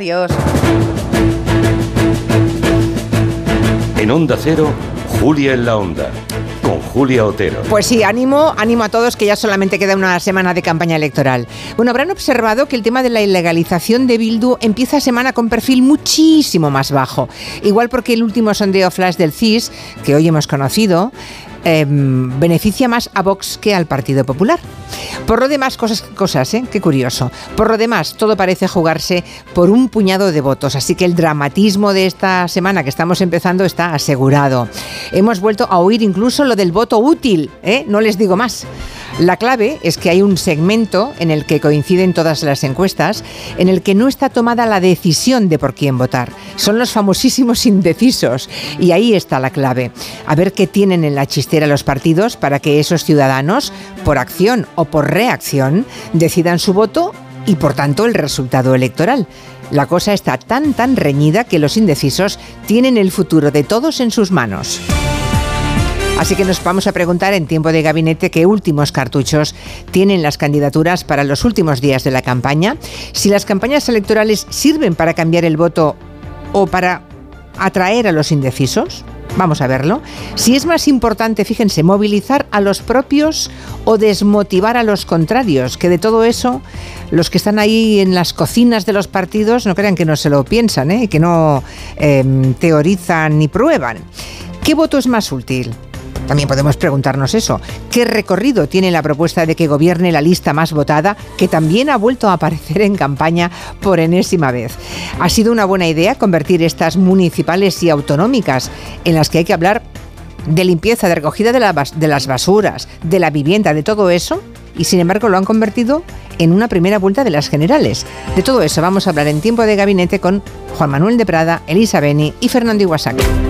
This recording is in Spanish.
Adiós. En Onda Cero, Julia en la Onda, con Julia Otero. Pues sí, ánimo, ánimo a todos que ya solamente queda una semana de campaña electoral. Bueno, habrán observado que el tema de la ilegalización de Bildu empieza semana con perfil muchísimo más bajo. Igual porque el último sondeo flash del CIS, que hoy hemos conocido, Em, beneficia más a Vox que al Partido Popular. Por lo demás, cosas, cosas, ¿eh? Qué curioso. Por lo demás, todo parece jugarse por un puñado de votos, así que el dramatismo de esta semana que estamos empezando está asegurado. Hemos vuelto a oír incluso lo del voto útil, ¿eh? No les digo más. La clave es que hay un segmento en el que coinciden todas las encuestas, en el que no está tomada la decisión de por quién votar. Son los famosísimos indecisos. Y ahí está la clave. A ver qué tienen en la chistera los partidos para que esos ciudadanos, por acción o por reacción, decidan su voto y por tanto el resultado electoral. La cosa está tan tan reñida que los indecisos tienen el futuro de todos en sus manos. Así que nos vamos a preguntar en tiempo de gabinete qué últimos cartuchos tienen las candidaturas para los últimos días de la campaña, si las campañas electorales sirven para cambiar el voto o para atraer a los indecisos. Vamos a verlo. Si es más importante, fíjense, movilizar a los propios o desmotivar a los contrarios, que de todo eso los que están ahí en las cocinas de los partidos no crean que no se lo piensan, ¿eh? que no em, teorizan ni prueban. ¿Qué voto es más útil? También podemos preguntarnos eso. ¿Qué recorrido tiene la propuesta de que gobierne la lista más votada, que también ha vuelto a aparecer en campaña por enésima vez? ¿Ha sido una buena idea convertir estas municipales y autonómicas en las que hay que hablar de limpieza, de recogida de, las basuras, de la vivienda, de todo eso? Y sin embargo lo han convertido en una primera vuelta de las generales. De todo eso vamos a hablar en tiempo de gabinete con Juan Manuel de Prada, Elisa Beni y Fernando Iwasaki.